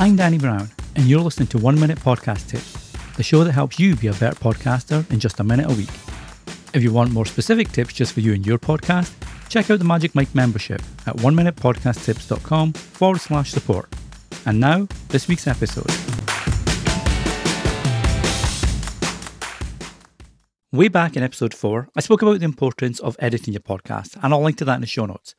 I'm Danny Brown, and you're listening to One Minute Podcast Tips, the show that helps you be a better podcaster in just a minute a week. If you want more specific tips just for you and your podcast, check out the Magic Mike membership at oneminutepodcasttips.com forward slash support. And now, this week's episode. Way back in episode 4, I spoke about the importance of editing your podcast, and I'll link to that in the show notes.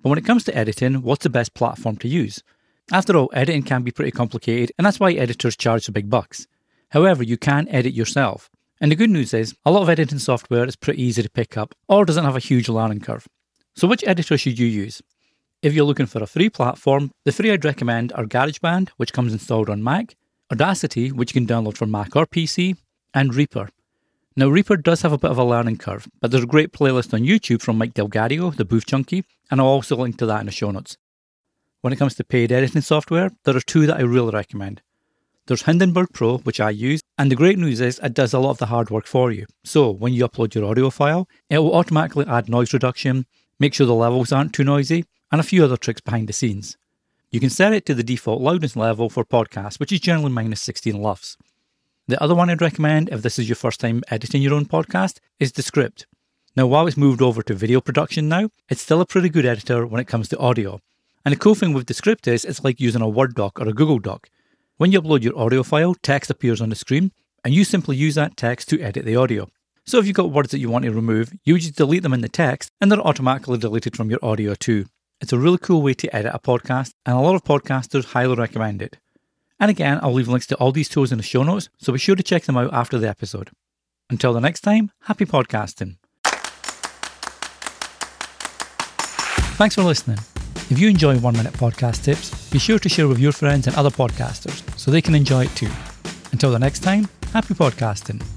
But when it comes to editing, what's the best platform to use? After all, editing can be pretty complicated, and that's why editors charge the big bucks. However, you can edit yourself. And the good news is, a lot of editing software is pretty easy to pick up or doesn't have a huge learning curve. So, which editor should you use? If you're looking for a free platform, the three I'd recommend are GarageBand, which comes installed on Mac, Audacity, which you can download for Mac or PC, and Reaper. Now, Reaper does have a bit of a learning curve, but there's a great playlist on YouTube from Mike DelGaudio, the Booth Junkie, and I'll also link to that in the show notes. When it comes to paid editing software, there are two that I really recommend. There's Hindenburg Pro, which I use, and the great news is it does a lot of the hard work for you. So when you upload your audio file, it will automatically add noise reduction, make sure the levels aren't too noisy, and a few other tricks behind the scenes. You can set it to the default loudness level for podcasts, which is generally minus 16 LUFS. The other one I'd recommend if this is your first time editing your own podcast is Descript. Now, while it's moved over to video production now, it's still a pretty good editor when it comes to audio. And the cool thing with Descript is it's like using a Word doc or a Google doc. When you upload your audio file, text appears on the screen, and you simply use that text to edit the audio. So if you've got words that you want to remove, you just delete them in the text, and they're automatically deleted from your audio too. It's a really cool way to edit a podcast, and a lot of podcasters highly recommend it. And again, I'll leave links to all these tools in the show notes, so be sure to check them out after the episode. Until the next time, happy podcasting. Thanks for listening. If you enjoy One Minute Podcast Tips, be sure to share with your friends and other podcasters so they can enjoy it too. Until the next time, happy podcasting.